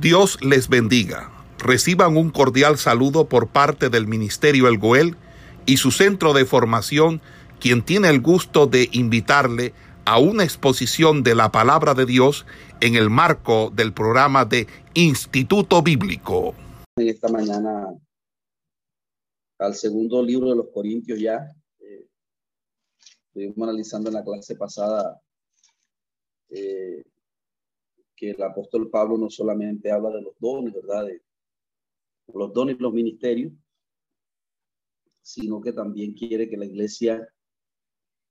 Dios les bendiga. Reciban un cordial saludo por parte del Ministerio El Goel y su centro de formación, quien tiene el gusto de invitarle a una exposición de la palabra de Dios en el marco del programa de Instituto Bíblico. Esta mañana al segundo libro de los Corintios ya. Eh, estuvimos analizando en la clase pasada eh, que el apóstol Pablo no solamente habla de los dones, ¿verdad? De los dones y los ministerios, sino que también quiere que la iglesia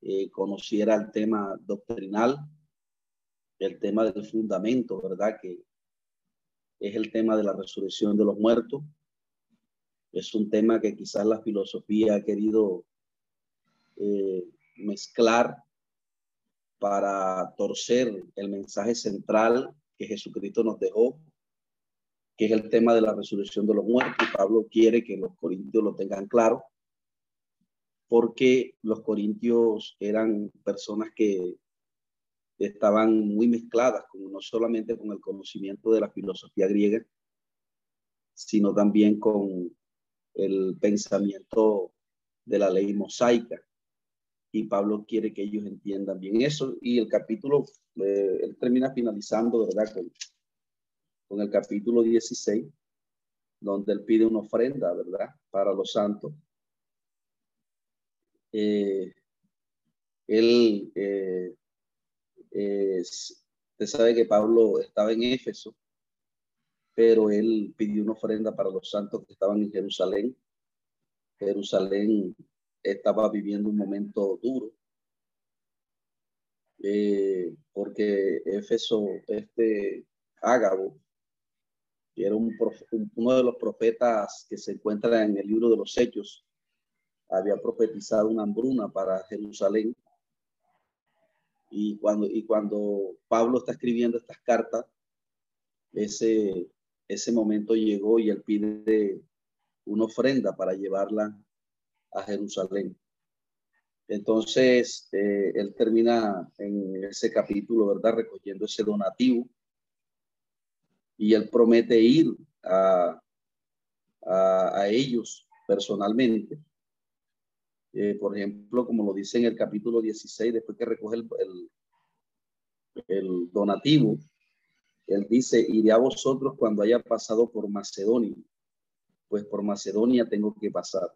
eh, conociera el tema doctrinal, el tema del fundamento, ¿verdad? Que es el tema de la resurrección de los muertos. Es un tema que quizás la filosofía ha querido eh, mezclar para torcer el mensaje central que Jesucristo nos dejó, que es el tema de la resurrección de los muertos. Pablo quiere que los corintios lo tengan claro, porque los corintios eran personas que estaban muy mezcladas, no solamente con el conocimiento de la filosofía griega, sino también con el pensamiento de la ley mosaica y Pablo quiere que ellos entiendan bien eso. Y el capítulo, eh, él termina finalizando, ¿verdad? Con, el capítulo 16, donde él pide una ofrenda, ¿verdad? Para los santos. Eh, él, eh, usted sabe que Pablo estaba en Éfeso, pero él pidió una ofrenda para los santos que estaban en Jerusalén. Jerusalén estaba viviendo un momento duro. Eh, porque Éfeso, este Ágabo, que era un, uno de los profetas que se encuentra en el libro de los Hechos, había profetizado una hambruna para Jerusalén. Y cuando, y cuando Pablo está escribiendo estas cartas, ese, ese momento llegó y él pide una ofrenda para llevarla a Jerusalén. Entonces, eh, él termina en ese capítulo, ¿verdad? Recogiendo ese donativo. Y él promete ir a, a, ellos personalmente. Eh, por ejemplo, como lo dice en el capítulo 16, después que recoge el, el, el donativo, él dice, iré a vosotros cuando haya pasado por Macedonia, pues por Macedonia tengo que pasar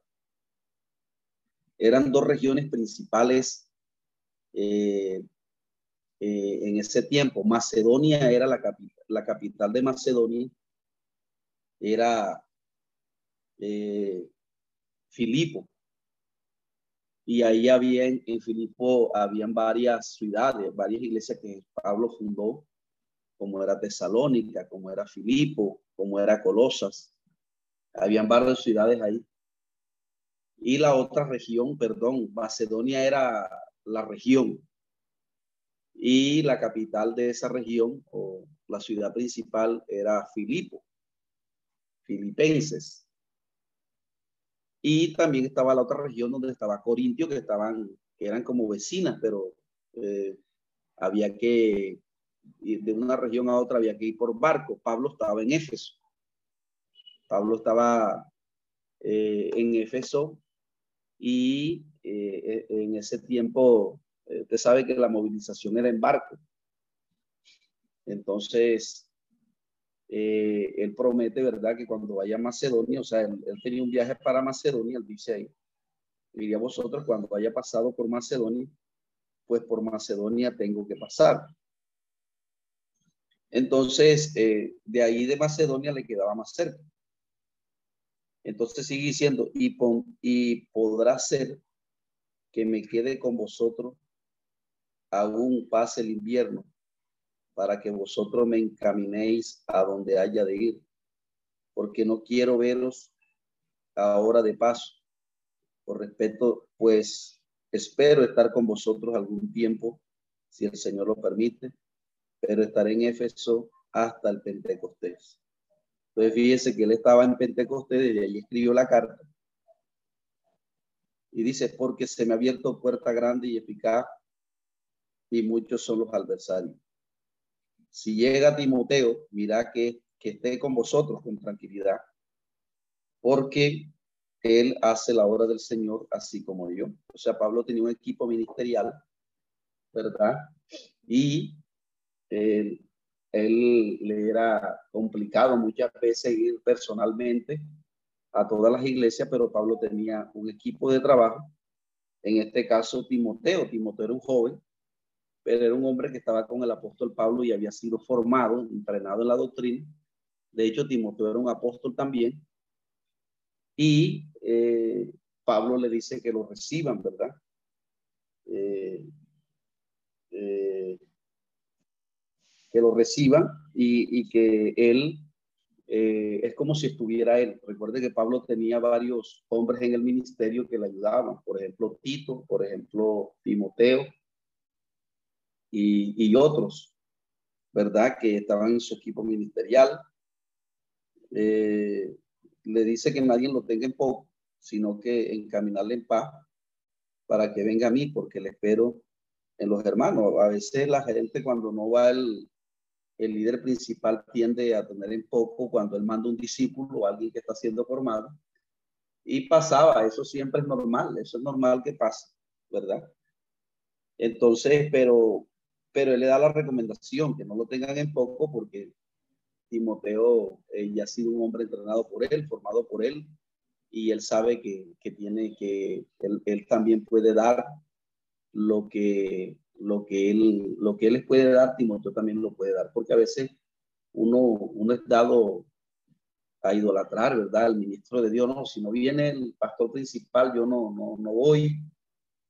eran dos regiones principales eh, eh, en ese tiempo. Macedonia era la, capital, la capital de Macedonia, era eh, Filipo. Y ahí había, en Filipo, habían varias ciudades, varias iglesias que Pablo fundó, como era Tesalónica, como era Filipo, como era Colosas. Habían varias ciudades ahí y la otra región, perdón, Macedonia era la región y la capital de esa región o la ciudad principal era Filipo, Filipenses. Y también estaba la otra región donde estaba Corintio, que estaban, que eran como vecinas, pero eh, había que ir de una región a otra, había que ir por barco. Pablo estaba en Éfeso. Pablo estaba eh, en Éfeso y eh, e, en ese tiempo, eh, usted sabe que la movilización era en barco. Entonces, eh, él promete, ¿verdad? Que cuando vaya a Macedonia, o sea, él, tenía un viaje para Macedonia, él dice ahí, diría vosotros, cuando vaya pasado por Macedonia, pues por Macedonia tengo que pasar. Entonces, de ahí de Macedonia le quedaba más cerca. Entonces sigue diciendo, y, podrá ser que me quede con vosotros aún pase el invierno, para que vosotros me encaminéis a donde haya de ir, porque no quiero veros ahora de paso. Por respeto, pues espero estar con vosotros algún tiempo, si el Señor lo permite, pero estaré en Éfeso hasta el Pentecostés. Entonces fíjese que él estaba en Pentecostés y ahí escribió la carta. Y dice, porque se me ha abierto puerta grande y eficaz y muchos son los adversarios. Si llega Timoteo, mira que que esté con vosotros con tranquilidad, porque él hace la obra del Señor así como yo. O sea, Pablo tenía un equipo ministerial, ¿verdad? Y él, él le era complicado muchas veces ir personalmente a todas las iglesias, pero Pablo tenía un equipo de trabajo. En este caso, Timoteo. Timoteo era un joven, pero era un hombre que estaba con el apóstol Pablo y había sido formado, entrenado en la doctrina. De hecho, Timoteo era un apóstol también. Y eh, Pablo le dice que lo reciban, ¿verdad? Eh, eh, que lo reciban y, y que él eh, es como si estuviera él. Recuerde que Pablo tenía varios hombres en el ministerio que le ayudaban, por ejemplo, Tito, por ejemplo, Timoteo y, otros, ¿verdad? Que estaban en su equipo ministerial. Eh, le dice que nadie lo tenga en poco, sino que encaminarle en paz para que venga a mí, porque le espero en los hermanos. A veces la gente cuando no va el, el líder principal tiende a tener en poco cuando él manda un discípulo o alguien que está siendo formado. Y pasaba, eso siempre es normal, eso es normal que pase, ¿verdad? Entonces, pero, pero él le da la recomendación que no lo tengan en poco porque Timoteo eh, ya ha sido un hombre entrenado por él, formado por él, y él sabe que, que tiene que, él, él también puede dar lo que lo que él, lo que él les puede dar, Timoteo también lo puede dar, porque a veces uno, uno es dado a idolatrar, ¿verdad? El ministro de Dios, no, si no viene el pastor principal, yo no, no, no voy,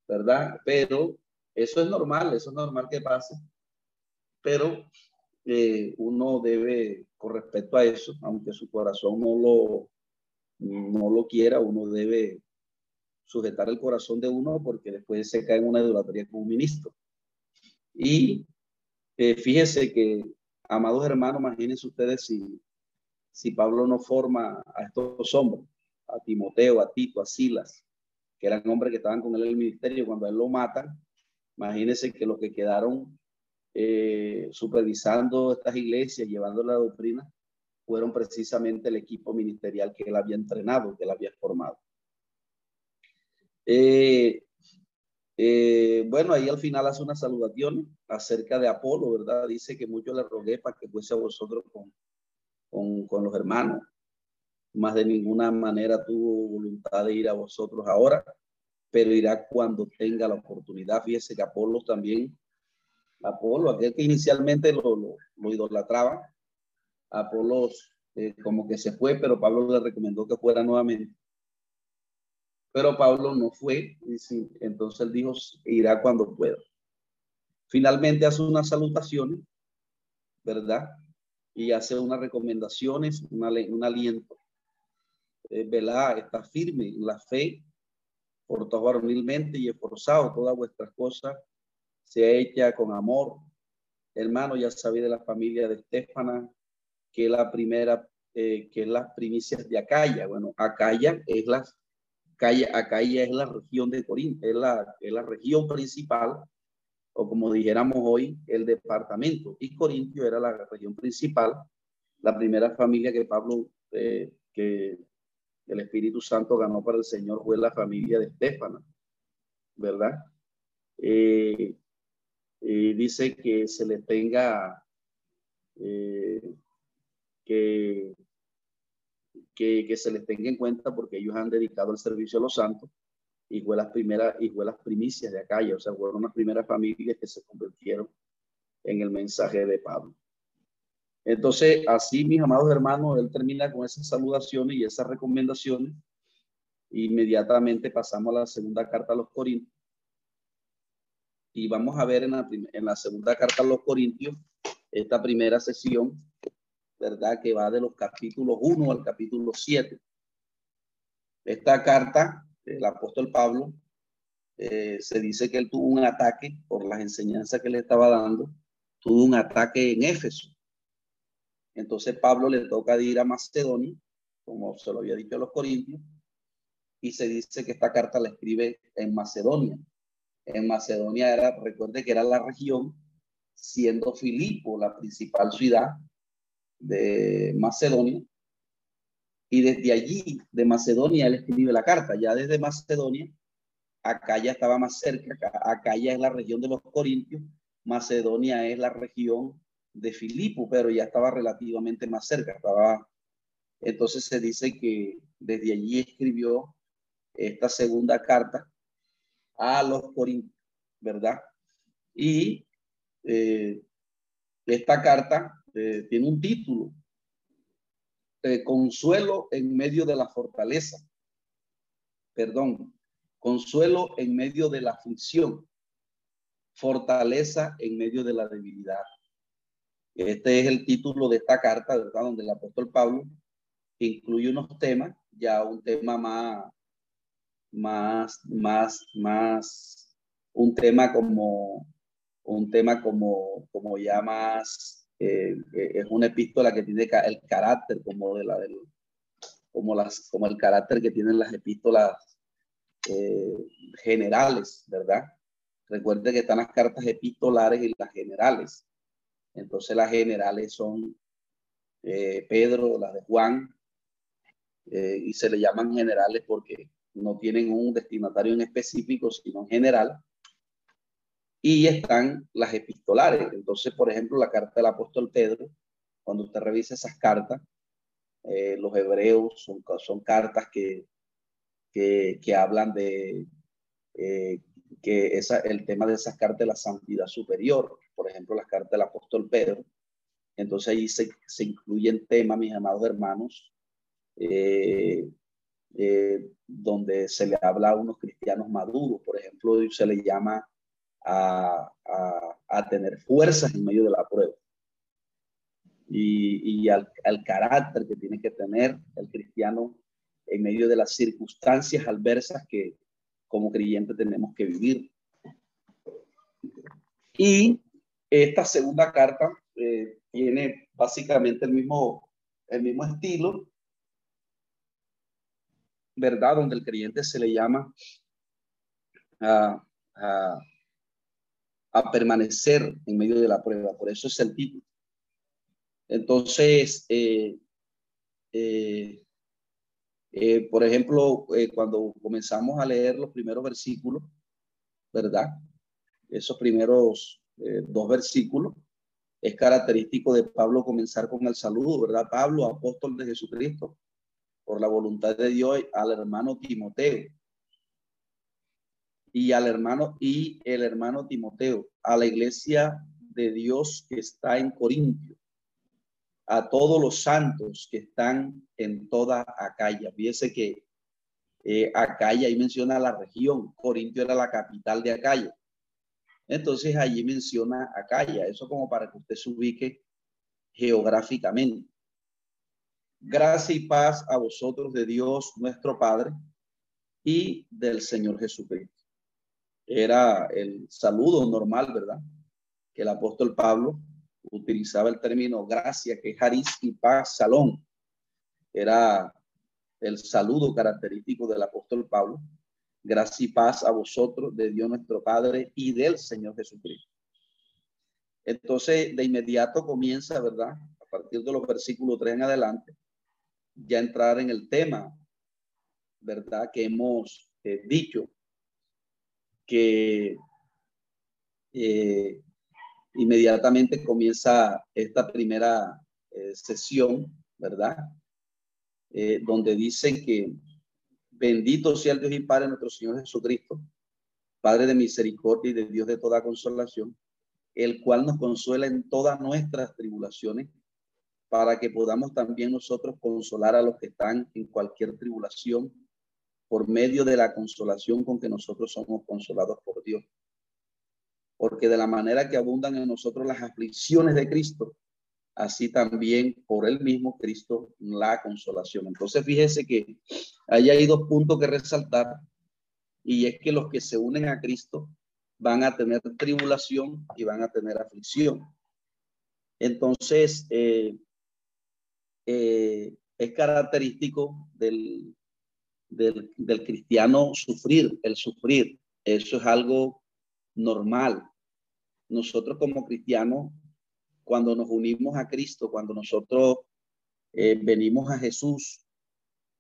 ¿verdad? Pero eso es normal, eso es normal que pase, pero eh, uno debe, con respecto a eso, aunque su corazón no lo, no lo quiera, uno debe sujetar el corazón de uno porque después se cae en una idolatría como un ministro. Y eh, fíjese que, amados hermanos, imagínense ustedes si, si Pablo no forma a estos hombres, a Timoteo, a Tito, a Silas, que eran hombres que estaban con él en el ministerio, cuando él lo matan, imagínense que los que quedaron eh, supervisando estas iglesias, llevando la doctrina, fueron precisamente el equipo ministerial que él había entrenado, que él había formado. Eh, eh, bueno, ahí al final hace una salutación acerca de Apolo, ¿verdad? Dice que mucho le rogué para que fuese a vosotros con, con, con, los hermanos. Más de ninguna manera tuvo voluntad de ir a vosotros ahora, pero irá cuando tenga la oportunidad. Fíjese que Apolo también, Apolo, aquel que inicialmente lo, lo, lo idolatraba, Apolo eh, como que se fue, pero Pablo le recomendó que fuera nuevamente. Pero Pablo no fue, y entonces él dijo, irá cuando pueda. Finalmente hace unas salutaciones, ¿verdad? Y hace unas recomendaciones, un aliento. Eh, está firme en la fe, por todo varonilmente y esforzado todas vuestras cosas, se hecha con amor. Hermano, ya sabéis de la familia de Estefana, que es la primera, eh, que las primicias de Acaya. Bueno, Acaya es la acá ya es la región de Corinto, es la, es la región principal, o como dijéramos hoy, el departamento. Y Corintio era la región principal, la primera familia que Pablo, eh, que el Espíritu Santo ganó para el Señor fue la familia de Estefana, ¿verdad? Eh, dice que se le tenga eh, que que, se les tenga en cuenta porque ellos han dedicado el servicio a los santos y fue las primeras y fue las primicias de acá, o sea, fueron las primeras familias que se convirtieron en el mensaje de Pablo. Entonces, así, mis amados hermanos, él termina con esas saludaciones y esas recomendaciones. Inmediatamente pasamos a la segunda carta a los Corintios. Y vamos a ver en la, en la segunda carta a los Corintios, esta primera sesión, ¿verdad? Que va de los capítulos 1 al capítulo 7. Esta carta, el apóstol Pablo, eh, se dice que él tuvo un ataque por las enseñanzas que le estaba dando, tuvo un ataque en Éfeso. Entonces Pablo le toca ir a Macedonia, como se lo había dicho a los corintios, y se dice que esta carta la escribe en Macedonia. En Macedonia era, recuerde que era la región, siendo Filipo la principal ciudad, de Macedonia. Y desde allí, de Macedonia, él escribe la carta. Ya desde Macedonia, acá ya estaba más cerca, acá, ya es la región de los Corintios, Macedonia es la región de Filipo, pero ya estaba relativamente más cerca. Estaba, entonces se dice que desde allí escribió esta segunda carta a los Corintios, ¿verdad? Y eh, esta carta eh, tiene un título, eh, Consuelo en medio de la fortaleza, perdón, Consuelo en medio de la aflicción, fortaleza en medio de la debilidad. Este es el título de esta carta, ¿verdad? Donde el apóstol Pablo incluye unos temas, ya un tema más, más, más, más, un tema como, un tema como, como ya más, eh, eh, es una epístola que tiene el carácter como de la del, como las, como el carácter que tienen las epístolas eh, generales, ¿verdad? Recuerde que están las cartas epistolares y las generales. Entonces las generales son Pedro, las de Juan, y se le llaman generales porque no tienen un destinatario en específico, sino en general. Y están las epistolares. Entonces, por ejemplo, la carta del apóstol Pedro, cuando usted revisa esas cartas, eh, los hebreos son, son cartas que, que, que hablan de eh, que esa, el tema de esas cartas de la santidad superior, por ejemplo, las cartas del apóstol Pedro. Entonces ahí se, se incluyen temas, mis amados hermanos, eh, donde se le habla a unos cristianos maduros, por ejemplo, se le llama a, tener fuerzas en medio de la prueba y, al, carácter que tiene que tener el cristiano en medio de las circunstancias adversas que como creyente tenemos que vivir. Y esta segunda carta eh, tiene básicamente el mismo, el mismo estilo, ¿verdad? Donde el creyente se le llama a, permanecer en medio de la prueba. Por eso es el título. Entonces, eh, eh, eh, por ejemplo, cuando comenzamos a leer los primeros versículos, ¿verdad? Esos primeros dos versículos, es característico de Pablo comenzar con el saludo, ¿verdad? Pablo, apóstol de Jesucristo, por la voluntad de Dios al hermano Timoteo y al hermano y el hermano Timoteo a la iglesia de Dios que está en Corintio a todos los santos que están en toda Acaya. Fíjese que eh, Acaya ahí menciona la región, Corintio era la capital de Acaya. Entonces allí menciona Acaya, eso como para que usted se ubique geográficamente. Gracia y paz a vosotros de Dios nuestro Padre y del Señor Jesucristo. Era el saludo normal, ¿verdad? Que el apóstol Pablo utilizaba el término gracia, que es y paz, salón. Era el saludo característico del apóstol Pablo. Gracia y paz a vosotros de Dios nuestro Padre y del Señor Jesucristo. Entonces, de inmediato comienza, ¿verdad? A partir de los versículos 3 en adelante, ya entrar en el tema, ¿verdad? Que hemos eh, dicho que eh, inmediatamente comienza esta primera eh, sesión, ¿verdad? donde dice que bendito sea el Dios y Padre nuestro Señor Jesucristo, Padre de misericordia y de Dios de toda consolación, el cual nos consuela en todas nuestras tribulaciones para que podamos también nosotros consolar a los que están en cualquier tribulación por medio de la consolación con que nosotros somos consolados por Dios. Porque de la manera que abundan en nosotros las aflicciones de Cristo, así también por el mismo Cristo la consolación. Entonces fíjese que ahí hay dos puntos que resaltar y es que los que se unen a Cristo van a tener tribulación y van a tener aflicción. Entonces, eh, eh, es característico del, del, cristiano sufrir, el sufrir. Eso es algo normal. Nosotros como cristianos, cuando nos unimos a Cristo, cuando nosotros eh, venimos a Jesús,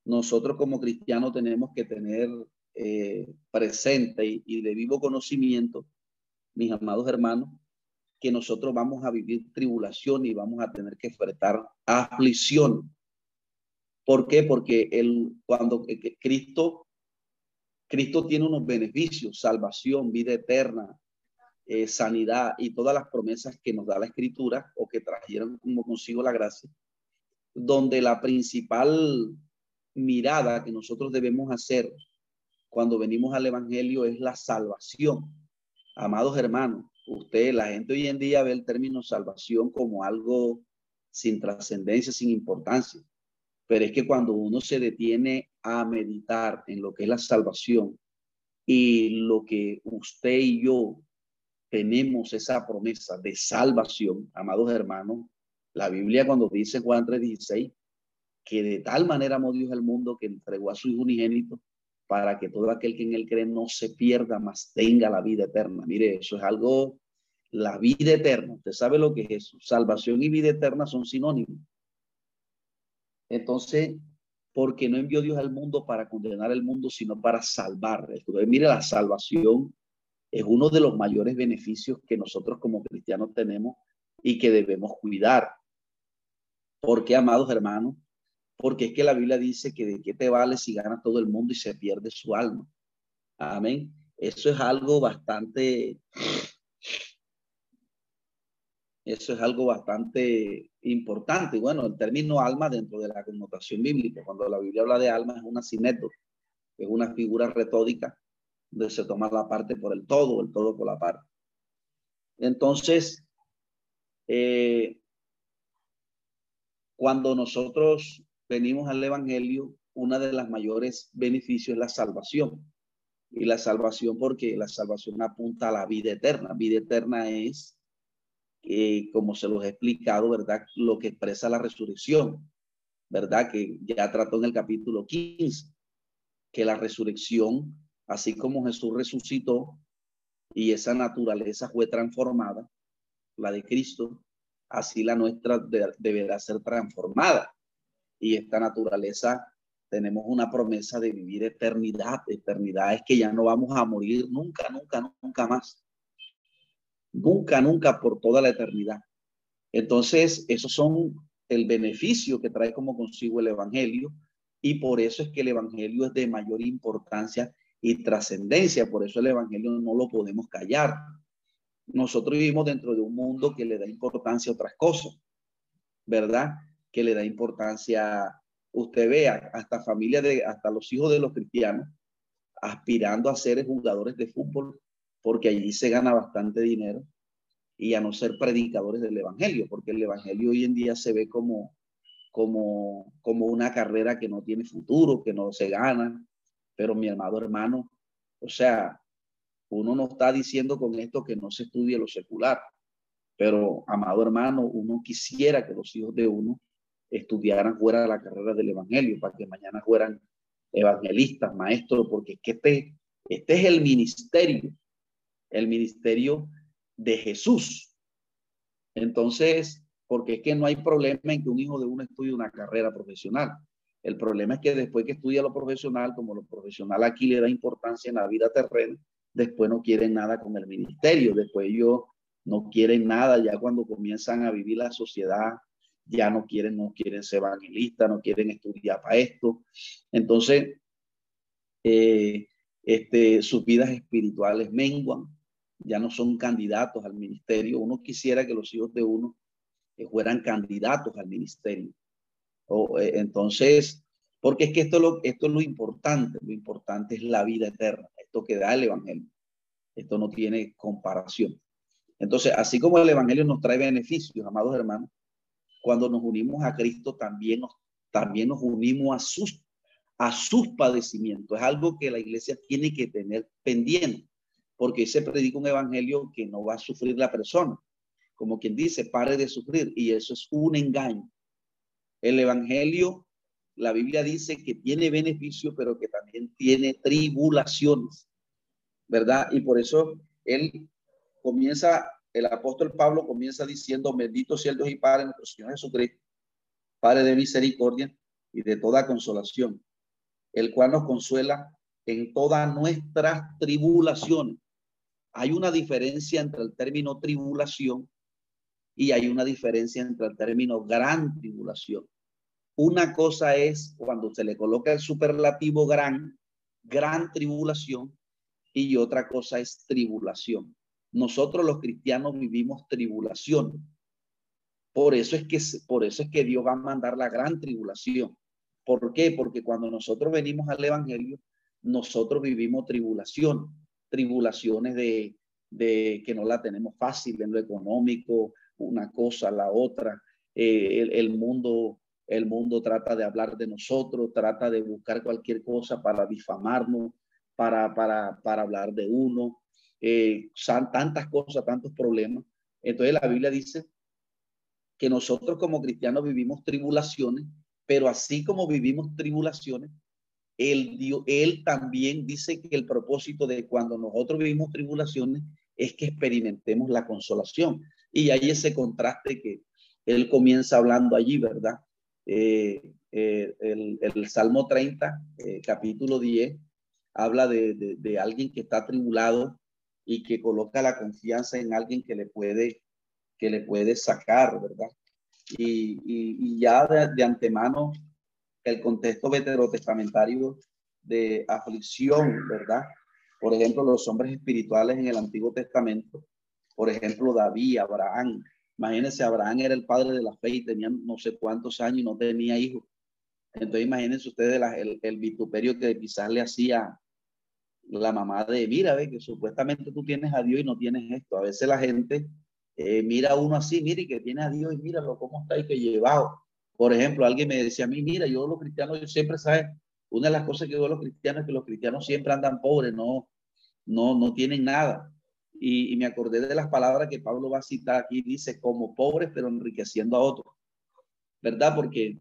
nosotros como cristianos tenemos que tener eh, presente y, de vivo conocimiento, mis amados hermanos, que nosotros vamos a vivir tribulación y vamos a tener que enfrentar aflicción. ¿Por qué? Porque el, cuando Cristo, Cristo tiene unos beneficios, salvación, vida eterna, eh, sanidad y todas las promesas que nos da la escritura o que trajeron como consigo la gracia, donde la principal mirada que nosotros debemos hacer cuando venimos al Evangelio es la salvación. Amados hermanos, usted, la gente hoy en día ve el término salvación como algo sin trascendencia, sin importancia. Pero es que cuando uno se detiene a meditar en lo que es la salvación y lo que usted y yo tenemos esa promesa de salvación, amados hermanos. La Biblia cuando dice Juan 3:16, que de tal manera amó Dios al mundo que entregó a su unigénito para que todo aquel que en él cree no se pierda, mas tenga la vida eterna. Mire, eso es algo, la vida eterna. Usted sabe lo que es eso. Salvación y vida eterna son sinónimos. Entonces, porque no envió Dios al mundo para condenar el mundo, sino para salvar. Mire, la salvación es uno de los mayores beneficios que nosotros como cristianos tenemos y que debemos cuidar. ¿Por qué, amados hermanos? Porque es que la Biblia dice que de qué te vale si ganas todo el mundo y se pierde su alma. Amén. Eso es algo bastante, eso es algo bastante importante. Bueno, el término alma dentro de la connotación bíblica, cuando la Biblia habla de alma es una sinécdota, es una figura retórica donde se toma la parte por el todo, el todo por la parte. Entonces, eh, cuando nosotros venimos al Evangelio, una de las mayores beneficios es la salvación. Y la salvación porque la salvación apunta a la vida eterna. Vida eterna es, eh, como se los he explicado, ¿verdad? Lo que expresa la resurrección, ¿verdad? Que ya trató en el capítulo 15, que la resurrección Así como Jesús resucitó y esa naturaleza fue transformada, la de Cristo, así la nuestra deberá ser transformada. Y esta naturaleza tenemos una promesa de vivir eternidad. Eternidad es que ya no vamos a morir nunca, nunca, nunca más. Nunca, nunca por toda la eternidad. Entonces, esos son el beneficio que trae como consigo el Evangelio y por eso es que el Evangelio es de mayor importancia y trascendencia. Por eso el Evangelio no lo podemos callar. Nosotros vivimos dentro de un mundo que le da importancia a otras cosas, ¿verdad? Que le da importancia, usted vea, hasta familia de, hasta los hijos de los cristianos aspirando a ser jugadores de fútbol, porque allí se gana bastante dinero, y a no ser predicadores del Evangelio, porque el Evangelio hoy en día se ve como, como, como una carrera que no tiene futuro, que no se gana, pero mi amado hermano, o sea, uno no está diciendo con esto que no se estudie lo secular, pero amado hermano, uno quisiera que los hijos de uno estudiaran fuera de la carrera del Evangelio, para que mañana fueran evangelistas, maestros, porque es este, este es el ministerio, el ministerio de Jesús. Entonces, porque es que no hay problema en que un hijo de uno estudie una carrera profesional. El problema es que después que estudia lo profesional, como lo profesional aquí le da importancia en la vida terrena, después no quieren nada con el ministerio, después ellos no quieren nada, ya cuando comienzan a vivir la sociedad, ya no quieren, no quieren ser evangelistas, no quieren estudiar para esto. Entonces, eh, este, sus vidas espirituales menguan, ya no son candidatos al ministerio. Uno quisiera que los hijos de uno fueran candidatos al ministerio. Eh, entonces, porque es que esto es, lo, esto es lo importante, lo importante es la vida eterna, esto que da el Evangelio. Esto no tiene comparación. Entonces, así como el Evangelio nos trae beneficios, amados hermanos, cuando nos unimos a Cristo también nos, también nos unimos a sus, a sus padecimientos. Es algo que la iglesia tiene que tener pendiente, porque se predica un Evangelio que no va a sufrir la persona. Como quien dice, pare de sufrir, y eso es un engaño. El Evangelio, la Biblia dice que tiene beneficio, pero que también tiene tribulaciones, ¿verdad? Y por eso él comienza el apóstol Pablo comienza diciendo, bendito sea el Dios y Padre nuestro Señor Jesucristo, Padre de misericordia y de toda consolación, el cual nos consuela en todas nuestras tribulaciones. Hay una diferencia entre el término tribulación y hay una diferencia entre el término gran tribulación. Una cosa es cuando se le coloca el superlativo gran, gran tribulación, y otra cosa es tribulación. Nosotros los cristianos vivimos tribulación. Por eso es que por eso es que Dios va a mandar la gran tribulación. ¿Por qué? Porque cuando nosotros venimos al evangelio, nosotros vivimos tribulación, tribulaciones de, de que no la tenemos fácil en lo económico, una cosa, la otra. Eh, el, mundo, el mundo trata de hablar de nosotros, trata de buscar cualquier cosa para difamarnos, para, para, para hablar de uno. Eh, son tantas cosas, tantos problemas. Entonces la Biblia dice que nosotros como cristianos vivimos tribulaciones, pero así como vivimos tribulaciones, él, él también dice que el propósito de cuando nosotros vivimos tribulaciones es que experimentemos la consolación. Y hay ese contraste que él comienza hablando allí, ¿verdad? Eh, eh, el, Salmo 30, eh, capítulo 10, habla de, alguien que está tribulado y que coloca la confianza en alguien que le puede, que le puede sacar, ¿verdad? Y, y, ya de, antemano, el contexto veterotestamentario de aflicción, ¿verdad? Por ejemplo, los hombres espirituales en el Antiguo Testamento por ejemplo, David, Abraham. Imagínense, Abraham era el padre de la fe y tenía no sé cuántos años y no tenía hijos. Entonces, imagínense ustedes el, vituperio que quizás le hacía la mamá de, mira, ve que supuestamente tú tienes a Dios y no tienes esto. A veces la gente eh, mira uno así, mire que tiene a Dios y míralo cómo está y que llevado. Por ejemplo, alguien me decía a mí, mira, yo los cristianos, yo siempre sabe, una de las cosas que veo los cristianos es que los cristianos siempre andan pobres, no, no, no tienen nada. Y, me acordé de las palabras que Pablo va a citar aquí, dice, como pobres, pero enriqueciendo a otros, ¿verdad? Porque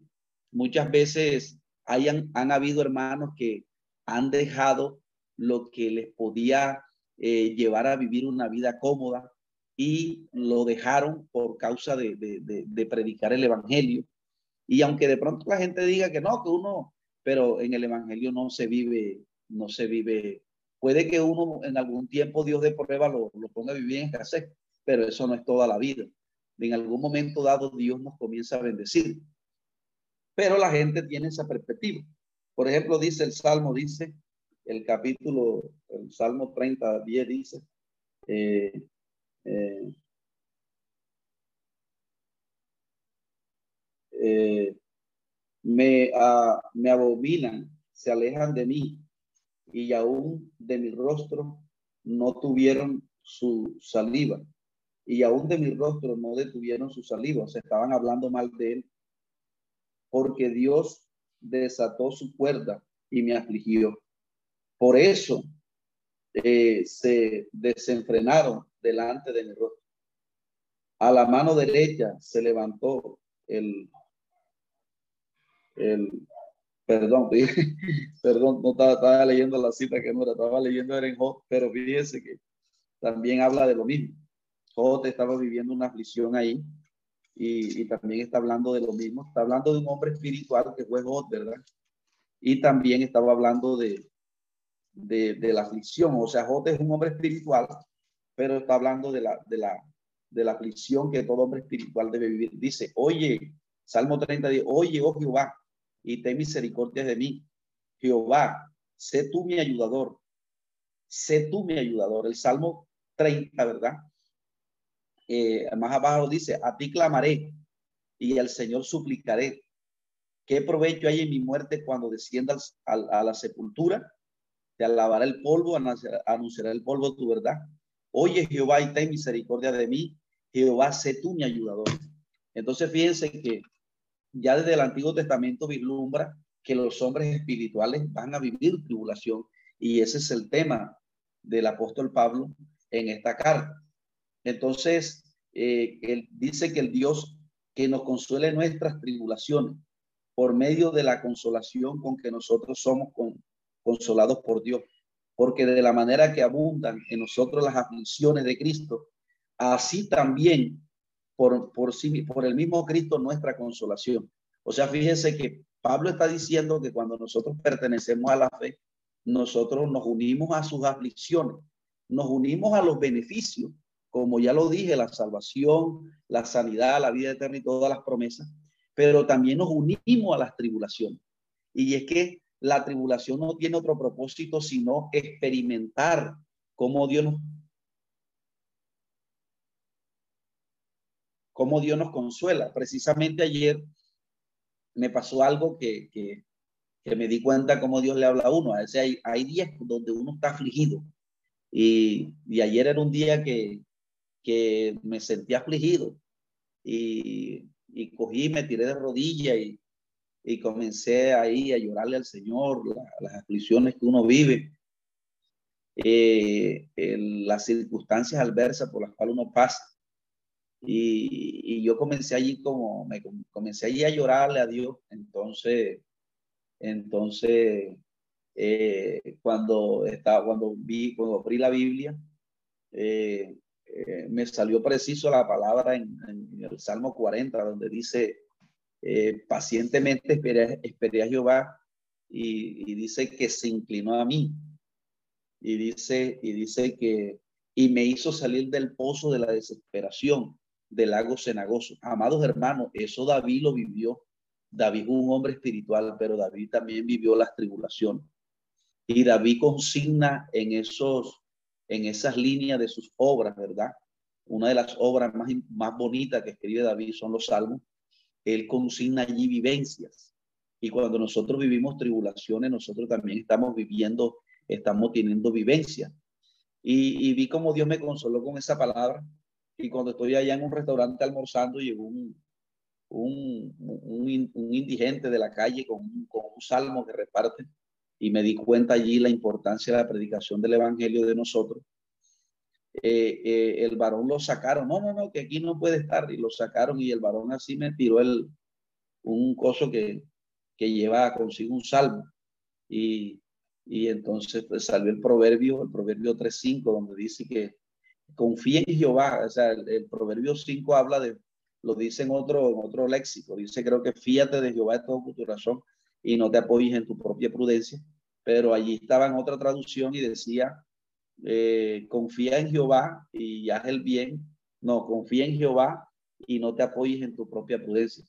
muchas veces hayan, han habido hermanos que han dejado lo que les podía eh, llevar a vivir una vida cómoda y lo dejaron por causa de, de, predicar el evangelio. Y aunque de pronto la gente diga que no, que uno, pero en el evangelio no se vive, no se vive Puede que uno en algún tiempo Dios de prueba lo, lo ponga a vivir en escasez, pero eso no es toda la vida. En algún momento dado Dios nos comienza a bendecir. Pero la gente tiene esa perspectiva. Por ejemplo, dice el Salmo, dice el capítulo, el Salmo 30, 10 dice, eh, eh, eh, me, uh, me abominan, se alejan de mí, y aún de mi rostro no tuvieron su saliva. Y aún de mi rostro no detuvieron su saliva. Se estaban hablando mal de él. Porque Dios desató su cuerda y me afligió. Por eso eh, se desenfrenaron delante de mi rostro. A la mano derecha se levantó el, el perdón, perdón, no estaba, leyendo la cita que no era, estaba leyendo era en Jot, pero fíjese que también habla de lo mismo. Jot estaba viviendo una aflicción ahí y, también está hablando de lo mismo. Está hablando de un hombre espiritual que fue Jot, ¿verdad? Y también estaba hablando de, de, la aflicción. O sea, Jot es un hombre espiritual, pero está hablando de la, de la, de la aflicción que todo hombre espiritual debe vivir. Dice, oye, Salmo 30, dice, oye, oh Jehová, y ten misericordia de mí. Jehová, sé tú mi ayudador. Sé tú mi ayudador. El Salmo 30, ¿verdad? Eh, más abajo dice, a ti clamaré y al Señor suplicaré. ¿Qué provecho hay en mi muerte cuando desciendas a, la sepultura? Te alabará el polvo, anunciará el polvo tu verdad. Oye Jehová y ten misericordia de mí. Jehová, sé tú mi ayudador. Entonces fíjense que ya desde el Antiguo Testamento vislumbra que los hombres espirituales van a vivir tribulación y ese es el tema del apóstol Pablo en esta carta. Entonces, eh, él dice que el Dios que nos consuele nuestras tribulaciones por medio de la consolación con que nosotros somos consolados por Dios, porque de la manera que abundan en nosotros las aflicciones de Cristo, así también por, por, sí, el mismo Cristo nuestra consolación. O sea, fíjese que Pablo está diciendo que cuando nosotros pertenecemos a la fe, nosotros nos unimos a sus aflicciones, nos unimos a los beneficios, como ya lo dije, la salvación, la sanidad, la vida eterna y todas las promesas, pero también nos unimos a las tribulaciones. Y es que la tribulación no tiene otro propósito sino experimentar cómo Dios nos cómo Dios nos consuela. Precisamente ayer me pasó algo que, que, me di cuenta cómo Dios le habla a uno. A veces hay, hay días donde uno está afligido. Y, y ayer era un día que, que me sentí afligido. Y, y cogí, me tiré de rodillas y, y comencé ahí a llorarle al Señor las aflicciones que uno vive, eh, las circunstancias adversas por las cuales uno pasa. Y, yo comencé allí como, me comencé allí a llorarle a Dios. Entonces, entonces, eh, cuando estaba, cuando vi, cuando abrí la Biblia, eh, me salió preciso la palabra en, el Salmo 40, donde dice, eh, pacientemente esperé, esperé, a Jehová y, dice que se inclinó a mí. Y dice, y dice que, y me hizo salir del pozo de la desesperación, del lago cenagoso. Amados hermanos, eso David lo vivió. David fue un hombre espiritual, pero David también vivió las tribulaciones. Y David consigna en esos, en esas líneas de sus obras, ¿verdad? Una de las obras más, más bonitas que escribe David son los salmos él consigna allí vivencias. Y cuando nosotros vivimos tribulaciones, nosotros también estamos viviendo, estamos teniendo vivencias. Y, vi cómo Dios me consoló con esa palabra. Y cuando estoy allá en un restaurante almorzando, llegó un, un, un, indigente de la calle con, con un salmo que reparte. Y me di cuenta allí la importancia de la predicación del Evangelio de nosotros eh, eh, el varón lo sacaron. No, no, no, que aquí no puede estar. Y lo sacaron y el varón así me tiró el, un coso que, que lleva consigo un salmo. Y, y entonces pues, salió el proverbio, el proverbio 3.5, donde dice que confía en Jehová. O sea, el, proverbio 5 habla de, lo dice en otro, en otro léxico. Dice, creo que fíate de Jehová de todo tu corazón y no te apoyes en tu propia prudencia. Pero allí estaba en otra traducción y decía, eh, confía en Jehová y haz el bien. No, confía en Jehová y no te apoyes en tu propia prudencia.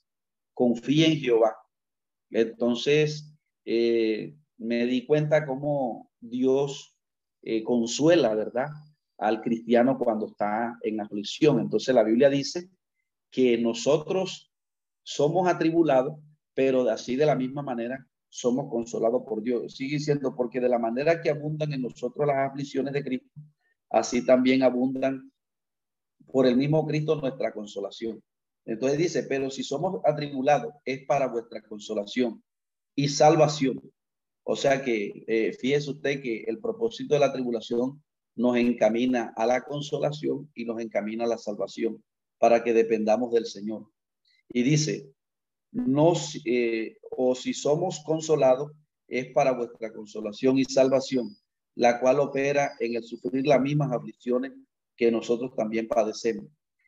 Confía en Jehová. Entonces, eh, me di cuenta cómo Dios eh, consuela, ¿verdad? Al cristiano cuando está en aflicción. Entonces, la Biblia dice que nosotros somos atribulados, pero así de la misma manera somos consolados por Dios. Sigue diciendo, porque de la manera que abundan en nosotros las aflicciones de Cristo, así también abundan por el mismo Cristo nuestra consolación. Entonces dice, pero si somos atribulados, es para vuestra consolación y salvación. O sea que eh, fíjese usted que el propósito de la tribulación nos encamina a la consolación y nos encamina a la salvación para que dependamos del Señor. Y dice, nos, eh, o si somos consolados, es para vuestra consolación y salvación, la cual opera en el sufrir las mismas aflicciones que nosotros también padecemos.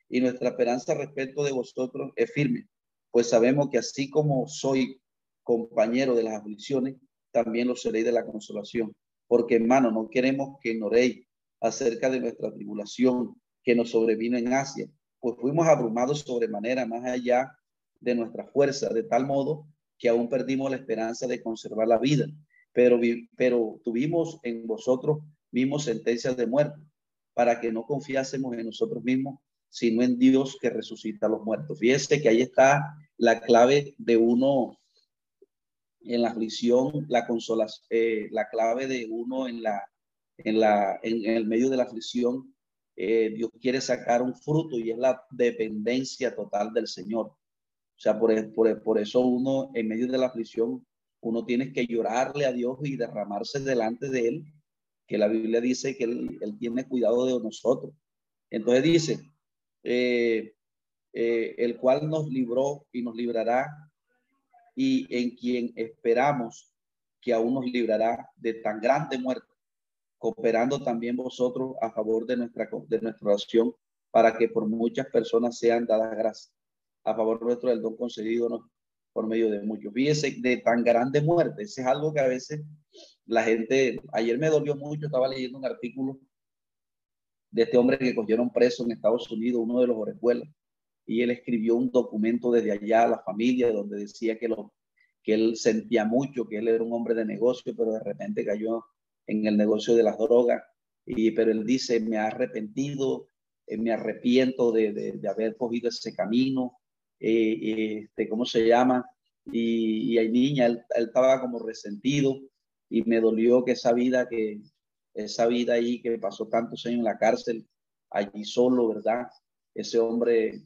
Y nuestra esperanza respecto de vosotros es firme, pues sabemos que así como soy compañero de las aflicciones, también lo seréis de la consolación. Porque, hermano, no queremos que ignoréis acerca de nuestra tribulación que nos sobrevino en Asia, pues fuimos abrumados sobremanera más allá de nuestra fuerza, de tal modo que aún perdimos la esperanza de conservar la vida, pero, pero tuvimos en vosotros mismos sentencias de muerte, para que no confiásemos en nosotros mismos, sino en Dios que resucita a los muertos. Fíjese que ahí está la clave de uno en la aflicción, la consolación, eh, la clave de uno en la, en la, en, el medio de la aflicción. Eh, Dios quiere sacar un fruto y es la dependencia total del Señor. O sea, por, por, por eso uno en medio de la aflicción, uno tiene que llorarle a Dios y derramarse delante de Él, que la Biblia dice que Él, tiene cuidado de nosotros. Entonces dice, eh, eh, el cual nos libró y nos librará y en quien esperamos que aún nos librará de tan grande muerte, cooperando también vosotros a favor de nuestra, de nuestra oración para que por muchas personas sean dadas gracias a favor nuestro del don concedido por medio de muchos. Fíjese, de tan grande muerte, ese es algo que a veces la gente, ayer me dolió mucho, estaba leyendo un artículo de este hombre que cogieron preso en Estados Unidos, uno de los orejuelas, y él escribió un documento desde allá a la familia donde decía que, lo, que él sentía mucho, que él era un hombre de negocio, pero de repente cayó en el negocio de las drogas, y, pero él dice, me ha arrepentido, eh, me arrepiento de, de, haber cogido ese camino, eh, este, ¿cómo se llama? Y, y hay niña, él, estaba como resentido y me dolió que esa vida que, esa vida ahí que pasó tantos años en la cárcel, allí solo, ¿verdad? Ese hombre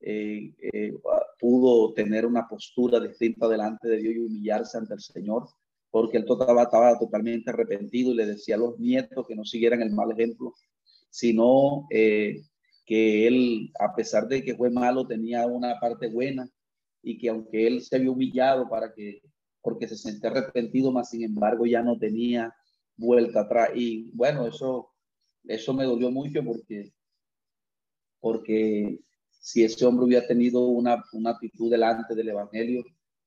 eh, eh, pudo tener una postura distinta delante de Dios y humillarse ante el Señor, porque él estaba, estaba totalmente arrepentido y le decía a los nietos que no siguieran el mal ejemplo, sino eh, que él, a pesar de que fue malo, tenía una parte buena y que aunque él se había humillado para que, porque se sentía arrepentido, más sin embargo ya no tenía vuelta atrás. Y bueno, eso, eso me dolió mucho porque, porque si ese hombre hubiera tenido una, una actitud delante del Evangelio,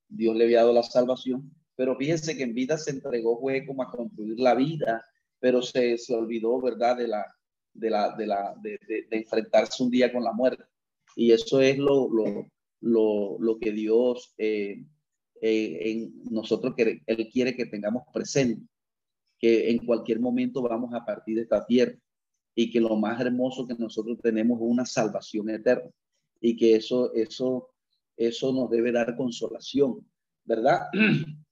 Dios le había dado la salvación. Pero fíjense que en vida se entregó, fue como a concluir la vida, pero se, se olvidó, ¿verdad?, de la, de la, de la, de, de, enfrentarse un día con la muerte. Y eso es lo, lo, lo, lo que Dios eh, eh, en nosotros, Él quiere que tengamos presente que en cualquier momento vamos a partir de esta tierra y que lo más hermoso que nosotros tenemos es una salvación eterna y que eso, eso, eso nos debe dar consolación, ¿verdad?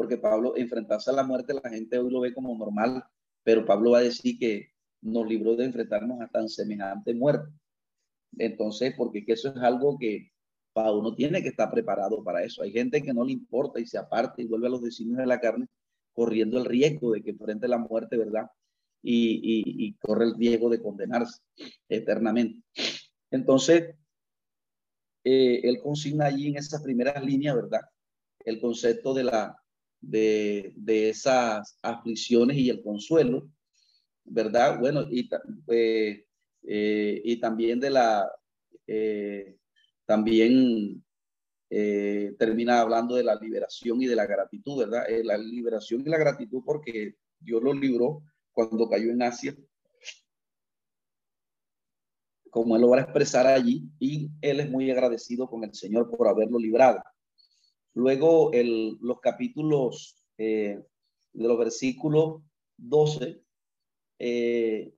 Porque Pablo, enfrentarse a la muerte, la gente hoy lo ve como normal, pero Pablo va a decir que nos libró de enfrentarnos a tan semejante muerte. Entonces, porque eso es algo que uno tiene que estar preparado para eso. Hay gente que no le importa y se aparta y vuelve a los designios de la carne corriendo el riesgo de que enfrente la muerte, ¿verdad? Y, corre el riesgo de condenarse eternamente. Entonces, eh, él consigna allí en esas primeras líneas, ¿verdad? El concepto de, la, de, esas aflicciones y el consuelo, ¿verdad? Bueno, y, eh, eh, y también de la, también eh, termina hablando de la liberación y de la gratitud, ¿verdad? La liberación y la gratitud porque Dios lo libró cuando cayó en Asia, como él lo va a expresar allí, y él es muy agradecido con el Señor por haberlo librado. Luego, el, los capítulos eh, de los versículos 12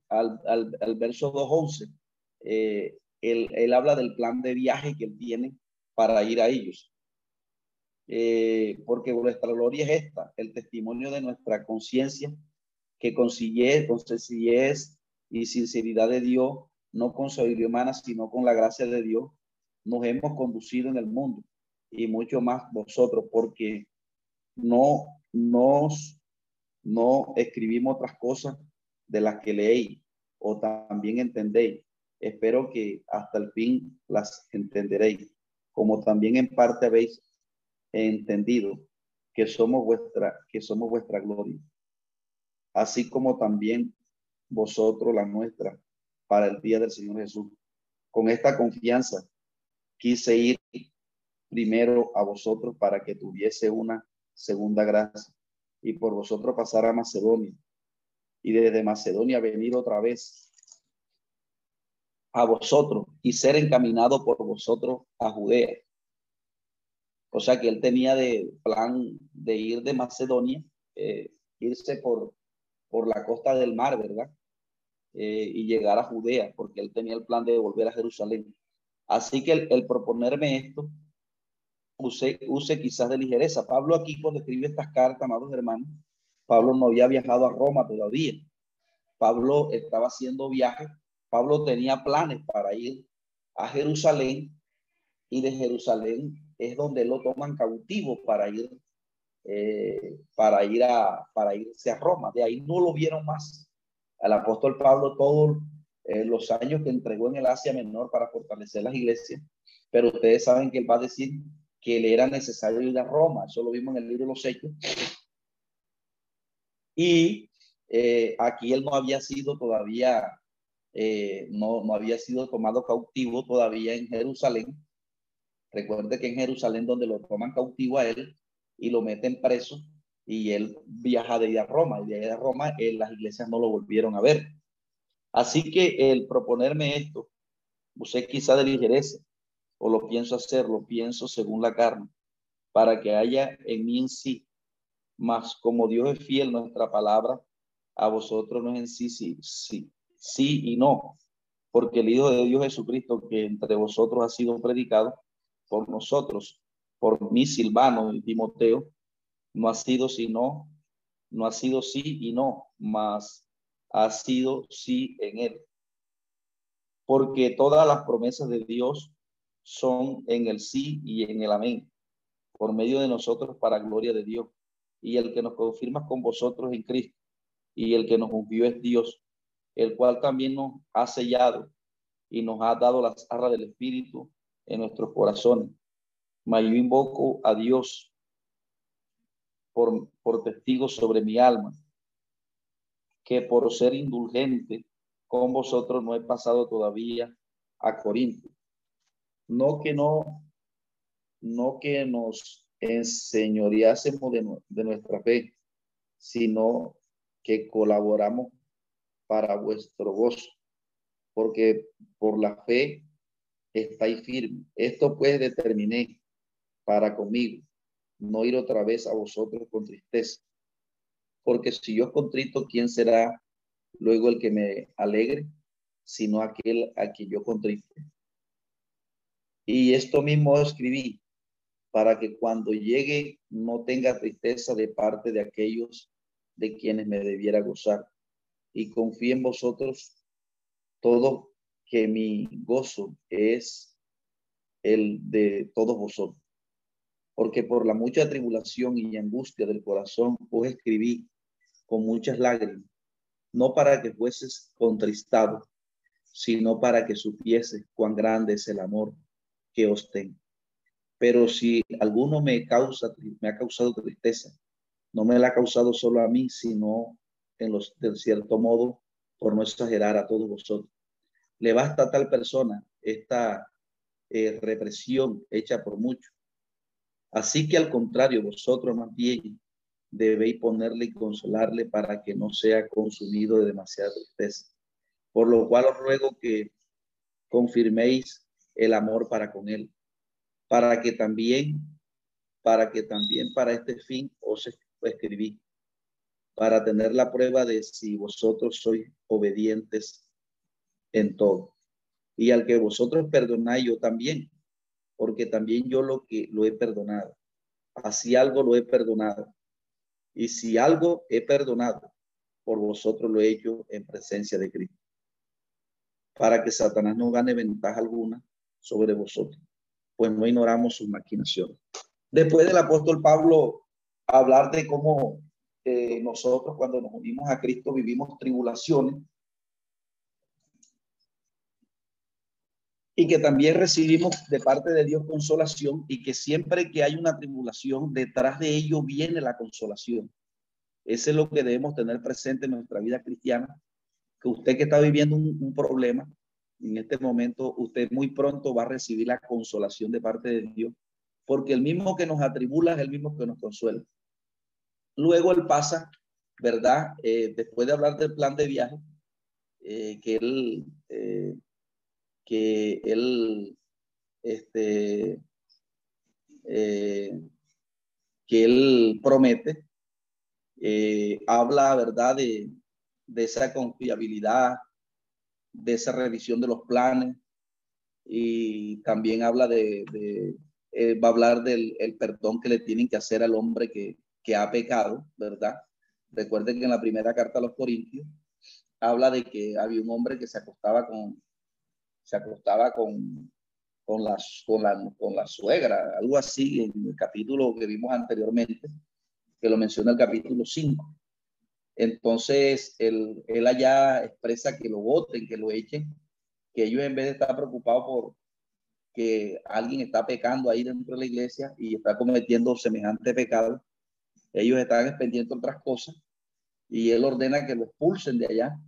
al, al, al, verso 2.11, él, él habla del plan de viaje que él tiene para ir a ellos. Eh, porque nuestra gloria es esta, el testimonio de nuestra conciencia, que con sencillez y sinceridad de Dios, no con sabiduría humana, sino con la gracia de Dios, nos hemos conducido en el mundo y mucho más vosotros, porque no nos no escribimos otras cosas de las que leéis o también entendéis. Espero que hasta el fin las entenderéis como también en parte habéis entendido que somos vuestra, que somos vuestra gloria, así como también vosotros la nuestra para el día del Señor Jesús. Con esta confianza quise ir primero a vosotros para que tuviese una segunda gracia y por vosotros pasar a Macedonia y desde Macedonia venir otra vez a vosotros y ser encaminado por vosotros a Judea. O sea que él tenía de plan de ir de Macedonia, eh, irse por, por la costa del mar, ¿verdad? Eh, y llegar a Judea, porque él tenía el plan de volver a Jerusalén. Así que el, proponerme esto, use, use quizás de ligereza. Pablo aquí cuando escribe estas cartas, amados hermanos, Pablo no había viajado a Roma todavía. Pablo estaba haciendo viajes Pablo tenía planes para ir a Jerusalén y de Jerusalén es donde lo toman cautivo para ir eh, para ir a para irse a Roma. De ahí no lo vieron más. Al apóstol Pablo todos eh, los años que entregó en el Asia Menor para fortalecer las iglesias, pero ustedes saben que él va a decir que le era necesario ir a Roma. Eso lo vimos en el libro de los Hechos. Y eh, aquí él no había sido todavía eh, no, no había sido tomado cautivo todavía en Jerusalén. Recuerde que en Jerusalén donde lo toman cautivo a él y lo meten preso y él viaja de ahí a Roma y de ahí a Roma eh, las iglesias no lo volvieron a ver. Así que el proponerme esto, usted quizá de ligereza o lo pienso hacer, lo pienso según la carne, para que haya en mí en sí, más como Dios es fiel nuestra palabra, a vosotros no es en sí, sí, sí, sí y no, porque el Hijo de Dios Jesucristo que entre vosotros ha sido predicado por nosotros, por mí Silvano y Timoteo, no ha sido sino, no ha sido sí y no, más ha sido sí en él. Porque todas las promesas de Dios son en el sí y en el amén, por medio de nosotros para gloria de Dios. Y el que nos confirma con vosotros en Cristo, y el que nos ungió es Dios, el cual también nos ha sellado y nos ha dado las arras del Espíritu en nuestros corazones. Mas yo invoco a Dios por, por testigo sobre mi alma, que por ser indulgente con vosotros no he pasado todavía a Corinto. No que no, no que nos enseñoreásemos de, nuestra fe, sino que colaboramos para vuestro gozo, porque por la fe estáis firmes. Esto pues determiné para conmigo, no ir otra vez a vosotros con tristeza, porque si yo contrito, ¿quién será luego el que me alegre, sino aquel a quien yo contriste? Y esto mismo escribí para que cuando llegue no tenga tristeza de parte de aquellos de quienes me debiera gozar y confíe en vosotros todo que mi gozo es el de todos vosotros. Porque por la mucha tribulación y angustia del corazón os escribí con muchas lágrimas, no para que fueses contristado, sino para que supieses cuán grande es el amor que os tengo. Pero si alguno me causa, me ha causado tristeza, no me la ha causado solo a mí, sino en los, de cierto modo, por no exagerar a todos vosotros. Le basta a tal persona esta eh, represión hecha por muchos. Así que al contrario, vosotros más bien debéis ponerle y consolarle para que no sea consumido de demasiada tristeza. Por lo cual os ruego que confirméis el amor para con él, para que también, para que también para este fin os escribí, para tener la prueba de si vosotros sois obedientes en todo. Y al que vosotros perdonáis, yo también, porque también yo lo que lo he perdonado. Así algo lo he perdonado. Y si algo he perdonado, por vosotros lo he hecho en presencia de Cristo. Para que Satanás no gane ventaja alguna sobre vosotros, pues no ignoramos sus maquinaciones. Después del apóstol Pablo hablar de cómo eh, nosotros cuando nos unimos a Cristo vivimos tribulaciones y que también recibimos de parte de Dios consolación y que siempre que hay una tribulación, detrás de ello viene la consolación. Ese es lo que debemos tener presente en nuestra vida cristiana, que usted que está viviendo un, un problema, en este momento usted muy pronto va a recibir la consolación de parte de Dios, porque el mismo que nos atribula es el mismo que nos consuela. Luego él pasa, ¿verdad? Eh, después de hablar del plan de viaje, eh, que él, eh, que él, este, que él promete, habla, ¿verdad? De, de esa confiabilidad, de esa revisión de los planes y también habla de, va a hablar del el perdón que le tienen que hacer al hombre que, que ha pecado, ¿verdad? Recuerden que en la primera carta a los Corintios habla de que había un hombre que se acostaba con, se acostaba con, con, la, con, la, con la suegra, algo así en el capítulo que vimos anteriormente, que lo menciona el capítulo 5. Entonces, él, él allá expresa que lo voten, que lo echen, que ellos en vez de estar preocupados por que alguien está pecando ahí dentro de la iglesia y está cometiendo semejante pecado, ellos están pendientes de otras cosas y él ordena que lo expulsen de allá.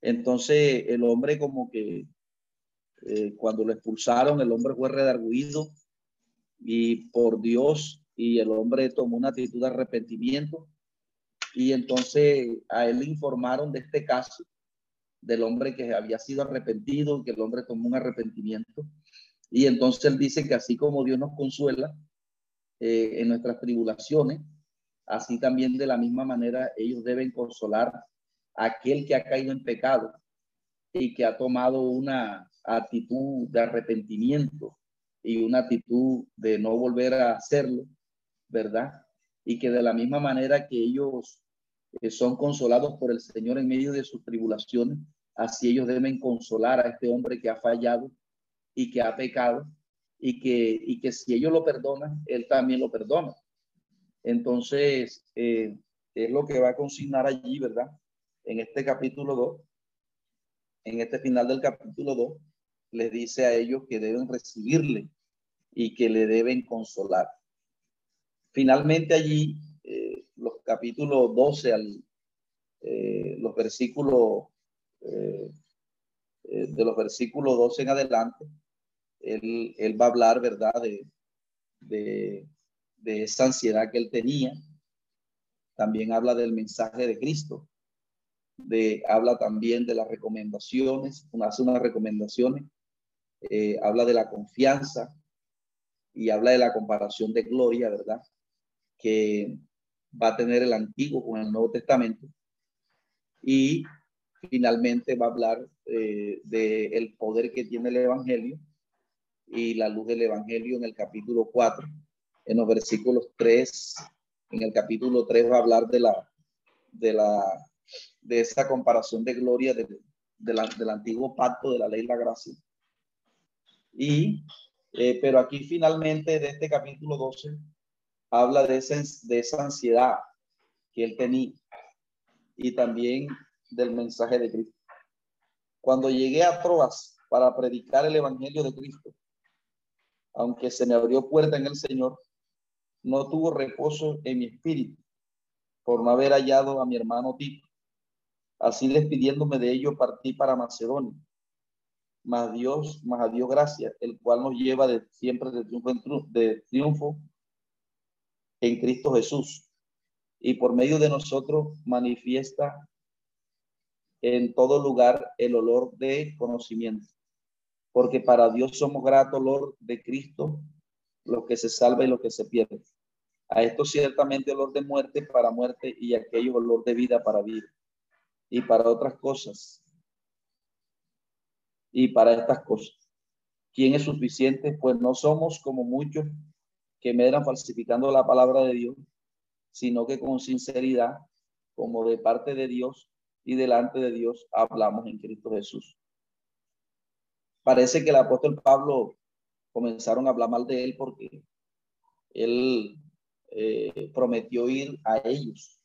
Entonces el hombre como que eh, cuando lo expulsaron, el hombre fue redarguido y por Dios y el hombre tomó una actitud de arrepentimiento y entonces a él informaron de este caso del hombre que había sido arrepentido, que el hombre tomó un arrepentimiento. Y entonces él dice que así como Dios nos consuela eh, en nuestras tribulaciones, así también de la misma manera ellos deben consolar a aquel que ha caído en pecado y que ha tomado una actitud de arrepentimiento y una actitud de no volver a hacerlo, ¿verdad? Y que de la misma manera que ellos eh, son consolados por el Señor en medio de sus tribulaciones, así ellos deben consolar a este hombre que ha fallado y que ha pecado y que, y que si ellos lo perdonan, él también lo perdona. Entonces, eh, es lo que va a consignar allí, ¿verdad? En este capítulo 2, en este final del capítulo 2, les dice a ellos que deben recibirle y que le deben consolar. Finalmente allí, eh, los capítulos 12 al, eh, los versículos, eh, de los versículos 12 en adelante, él, él va a hablar, ¿verdad?, de, de, esa ansiedad que él tenía. También habla del mensaje de Cristo. De, habla también de las recomendaciones, hace unas recomendaciones, habla de la confianza, y habla de la comparación de gloria, ¿verdad? Que va a tener el Antiguo con el Nuevo Testamento. Y finalmente va a hablar eh, del poder que tiene el Evangelio y la luz del Evangelio en el capítulo 4. En los versículos 3, en el capítulo 3 va a hablar de la, de la, de esa comparación de gloria de, del antiguo pacto de la ley y la gracia. Y eh, pero aquí finalmente de este capítulo 12 habla de, de esa ansiedad que él tenía y también del mensaje de Cristo. Cuando llegué a Troas para predicar el Evangelio de Cristo, aunque se me abrió puerta en el Señor, no tuvo reposo en mi espíritu por no haber hallado a mi hermano Tito. Así despidiéndome de ello, partí para Macedonia más Dios, más a Dios gracias, el cual nos lleva de, siempre de triunfo en Cristo Jesús. Y por medio de nosotros manifiesta en todo lugar el olor de conocimiento. Porque para Dios somos grato olor de Cristo, lo que se salva y lo que se pierde. A esto ciertamente olor de muerte para muerte y aquello olor de vida para vida. Y para otras cosas y para estas cosas. ¿Quién es suficiente? Pues no somos como muchos que medran falsificando la palabra de Dios, sino que con sinceridad, como de parte de Dios y delante de Dios, hablamos en Cristo Jesús. Parece que el apóstol Pablo comenzaron a hablar mal de él porque él eh, prometió ir a ellos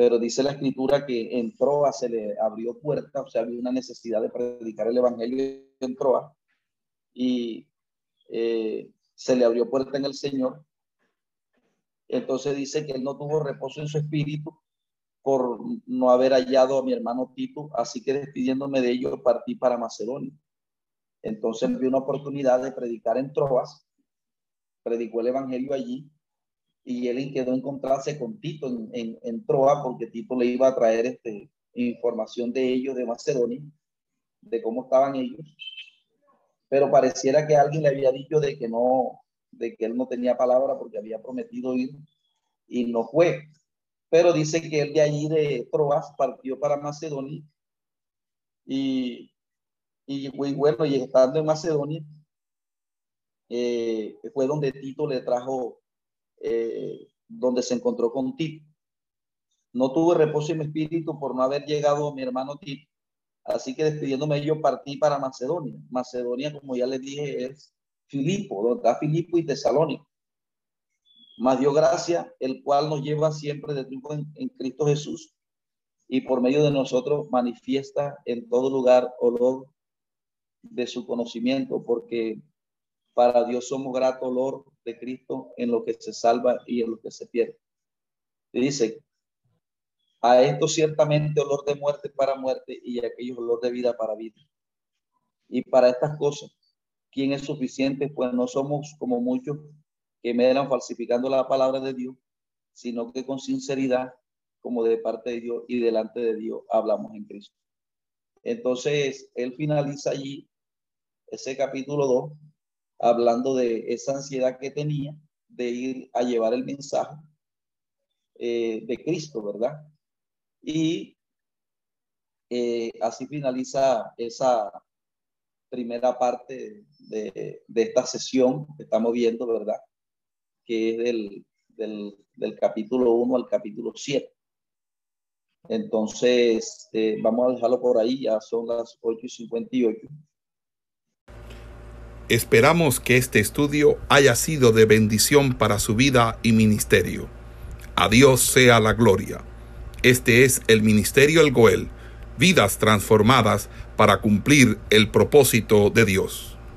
pero dice la escritura que en Troa se le abrió puerta, o sea, había una necesidad de predicar el evangelio en Troa y se le abrió puerta en el Señor. Entonces dice que él no tuvo reposo en su espíritu por no haber hallado a mi hermano Tito, así que despidiéndome de ellos partí para Macedonia. Entonces vi una oportunidad de predicar en Troas, predicó el evangelio allí y él quedó encontrarse con Tito en, en, Troa porque Tito le iba a traer este, información de ellos, de Macedonia, de cómo estaban ellos. Pero pareciera que alguien le había dicho de que no, de que él no tenía palabra porque había prometido ir y no fue. Pero dice que él de allí de Troas partió para Macedonia y, y, bueno, y estando en Macedonia, eh, fue donde Tito le trajo eh, donde se encontró con Tito. No tuve reposo en mi espíritu por no haber llegado mi hermano Tito. Así que despidiéndome yo partí para Macedonia. Macedonia, como ya les dije, es Filipo, donde está Filipo y Tesalónica. Más dio gracia, el cual nos lleva siempre de triunfo en, en Cristo Jesús y por medio de nosotros manifiesta en todo lugar olor de su conocimiento, porque para Dios somos grato olor de Cristo en lo que se salva y en lo que se pierde. dice, A esto ciertamente olor de muerte para muerte y aquellos olor de vida para vida. Y para estas cosas, ¿quién es suficiente? Pues no somos como muchos que medran falsificando la palabra de Dios, sino que con sinceridad, como de parte de Dios y delante de Dios, hablamos en Cristo. Entonces, él finaliza allí ese capítulo 2, hablando de esa ansiedad que tenía de ir a llevar el mensaje eh, de Cristo, ¿verdad? Y eh, así finaliza esa primera parte de, esta sesión que estamos viendo, ¿verdad? Que es del, del, capítulo 1 al capítulo 7. Entonces, eh, vamos a dejarlo por ahí, ya son las 8 y 58. Esperamos que este estudio haya sido de bendición para su vida y ministerio. A Dios sea la gloria. Este es el Ministerio El Goel, vidas transformadas para cumplir el propósito de Dios.